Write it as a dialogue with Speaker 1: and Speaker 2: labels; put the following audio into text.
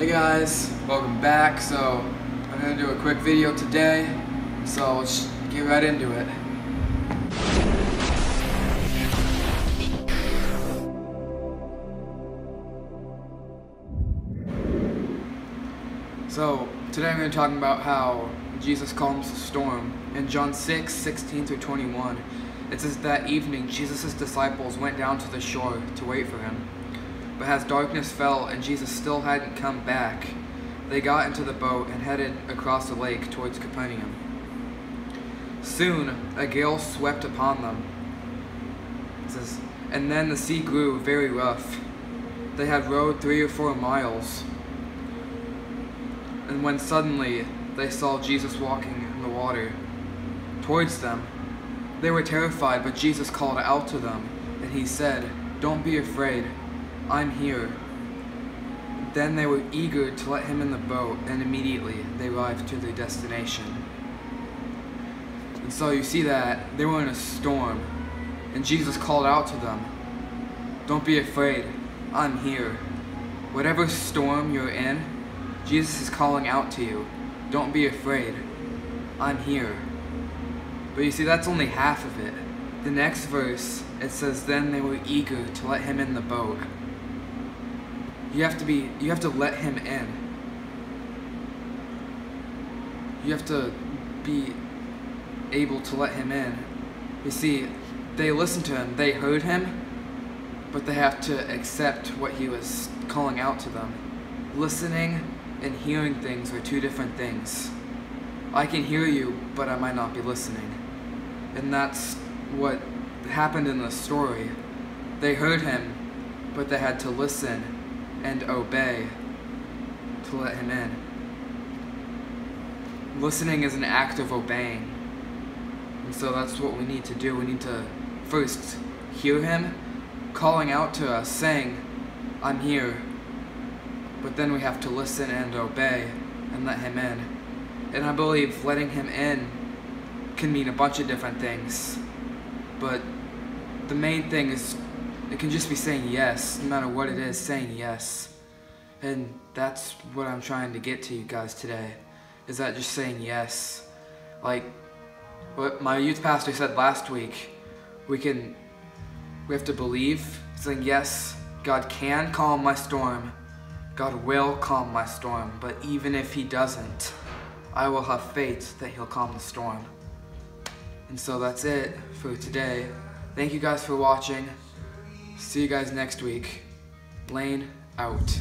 Speaker 1: Hey guys, welcome back. So I'm gonna do a quick video today. So let's get right into it. So today I'm going to talk about how Jesus calms the storm. In John 6, 16 through 21, it says that evening Jesus' disciples went down to the shore to wait for him. But as darkness fell and Jesus still hadn't come back, they got into the boat and headed across the lake towards Capernaum. Soon a gale swept upon them. Says, and then the sea grew very rough. They had rowed three or four miles and when suddenly they saw Jesus walking in the water towards them, they were terrified, but Jesus called out to them, and he said, Don't be afraid, I'm here. Then they were eager to let him in the boat, and immediately they arrived to their destination. And so you see that they were in a storm, and Jesus called out to them, Don't be afraid, I'm here. Whatever storm you're in, Jesus is calling out to you. Don't be afraid. I'm here. But you see, that's only half of it. The next verse, it says, Then they were eager to let him in the boat. You have to be, you have to let him in. You have to be able to let him in. You see, they listened to him, they heard him, but they have to accept what he was calling out to them. Listening and hearing things are two different things. I can hear you, but I might not be listening. And that's what happened in the story. They heard him, but they had to listen and obey to let him in. Listening is an act of obeying. And so that's what we need to do. We need to first hear him calling out to us, saying, I'm here, but then we have to listen and obey and let him in. And I believe letting him in can mean a bunch of different things. But the main thing is it can just be saying yes, no matter what it is, saying yes. And that's what I'm trying to get to you guys today, is that just saying yes. Like what my youth pastor said last week, we can, we have to believe, saying yes, God can calm my storm, God will calm my storm, but even if he doesn't, I will have faith that he'll calm the storm. And so that's it for today. Thank you guys for watching. See you guys next week. Lane out.